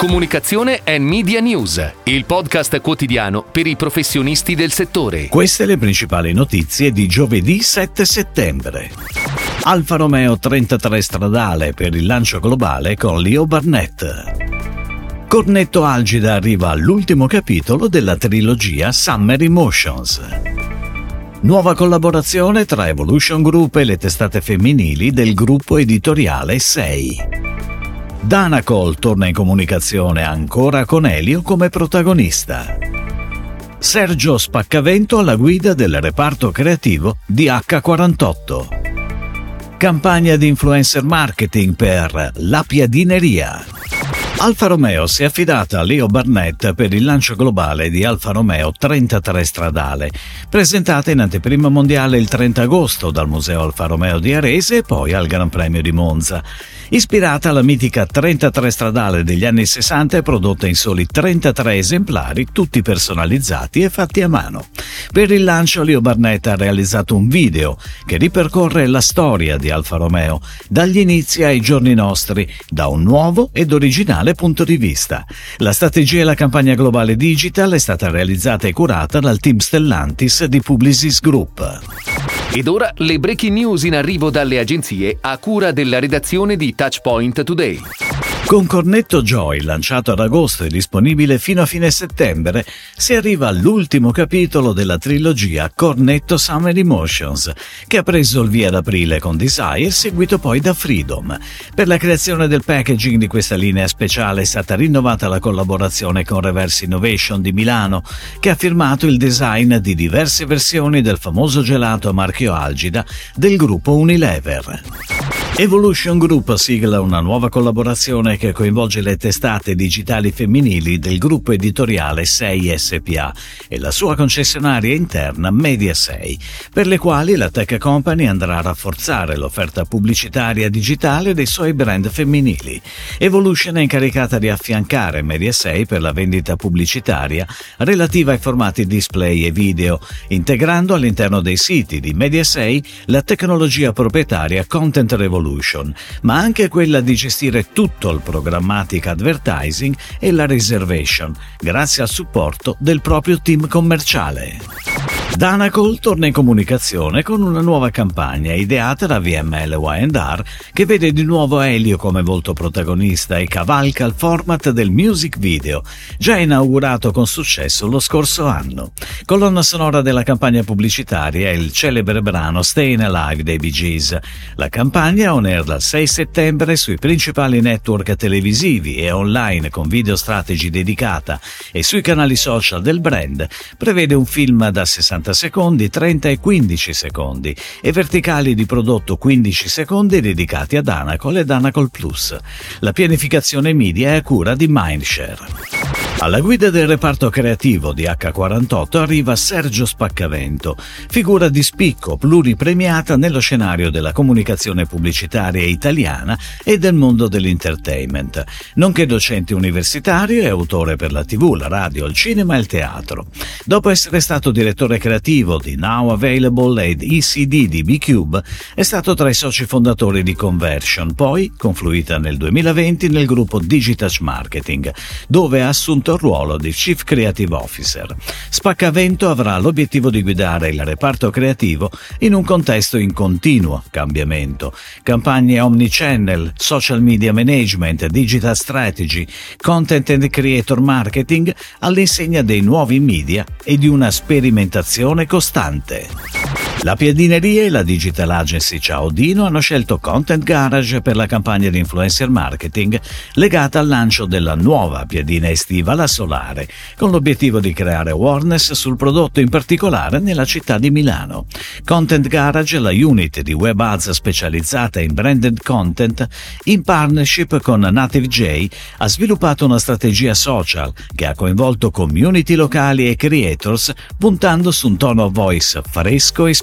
Comunicazione e Media News, il podcast quotidiano per i professionisti del settore. Queste le principali notizie di giovedì 7 settembre. Alfa Romeo 33 stradale per il lancio globale con Leo Barnett. Cornetto Algida arriva all'ultimo capitolo della trilogia Summer Emotions. Nuova collaborazione tra Evolution Group e le testate femminili del gruppo editoriale 6. Danacol torna in comunicazione ancora con Elio come protagonista. Sergio Spaccavento alla guida del reparto creativo di H48. Campagna di influencer marketing per La Piadineria. Alfa Romeo si è affidata a Leo Barnett per il lancio globale di Alfa Romeo 33 stradale, presentata in anteprima mondiale il 30 agosto dal Museo Alfa Romeo di Arese e poi al Gran Premio di Monza. Ispirata alla mitica 33 stradale degli anni 60 e prodotta in soli 33 esemplari, tutti personalizzati e fatti a mano. Per il lancio Leo Barnett ha realizzato un video che ripercorre la storia di Alfa Romeo, dagli inizi ai giorni nostri, da un nuovo ed originale tale punto di vista. La strategia e la campagna globale digital è stata realizzata e curata dal team Stellantis di Publicis Group. Ed ora le breaking news in arrivo dalle agenzie a cura della redazione di Touchpoint Today. Con Cornetto Joy, lanciato ad agosto e disponibile fino a fine settembre, si arriva all'ultimo capitolo della trilogia Cornetto Summer Emotions, che ha preso il via ad aprile con Desire, seguito poi da Freedom. Per la creazione del packaging di questa linea speciale è stata rinnovata la collaborazione con Reverse Innovation di Milano, che ha firmato il design di diverse versioni del famoso gelato a marchio Algida del gruppo Unilever. Evolution Group sigla una nuova collaborazione che coinvolge le testate digitali femminili del gruppo editoriale 6 SPA e la sua concessionaria interna Media 6, per le quali la Tech Company andrà a rafforzare l'offerta pubblicitaria digitale dei suoi brand femminili. Evolution è incaricata di affiancare Media 6 per la vendita pubblicitaria relativa ai formati display e video, integrando all'interno dei siti di Media 6 la tecnologia proprietaria Content Revolution ma anche quella di gestire tutto il programmatic advertising e la reservation, grazie al supporto del proprio team commerciale. Danacol torna in comunicazione con una nuova campagna ideata da VML Y&R che vede di nuovo Elio come volto protagonista e cavalca il format del music video, già inaugurato con successo lo scorso anno. Colonna sonora della campagna pubblicitaria è il celebre brano Stayin' Alive dei Bee Gees. La campagna on air dal 6 settembre sui principali network televisivi e online con video strategy dedicata e sui canali social del brand prevede un film da 60 60 secondi, 30 e 15 secondi e verticali di prodotto 15 secondi dedicati ad Anacol e Anacol Plus. La pianificazione media è a cura di Mindshare. Alla guida del reparto creativo di H48 arriva Sergio Spaccavento, figura di spicco pluripremiata nello scenario della comunicazione pubblicitaria italiana e del mondo dell'entertainment, nonché docente universitario e autore per la TV, la radio, il cinema e il teatro. Dopo essere stato direttore creativo di Now Available ed ECD di B-Cube, è stato tra i soci fondatori di Conversion, poi confluita nel 2020 nel gruppo Digitouch Marketing, dove ha assunto il ruolo di Chief Creative Officer. Spaccavento avrà l'obiettivo di guidare il reparto creativo in un contesto in continuo cambiamento. Campagne omnichannel, social media management, digital strategy, content and creator marketing all'insegna dei nuovi media e di una sperimentazione costante. La Piadineria e la digital agency Ciao Dino hanno scelto Content Garage per la campagna di influencer marketing legata al lancio della nuova piadina estiva La Solare, con l'obiettivo di creare awareness sul prodotto in particolare nella città di Milano. Content Garage, la unit di web ads specializzata in branded content, in partnership con Native J, ha sviluppato una strategia social che ha coinvolto community locali e creators puntando su un tono voice fresco e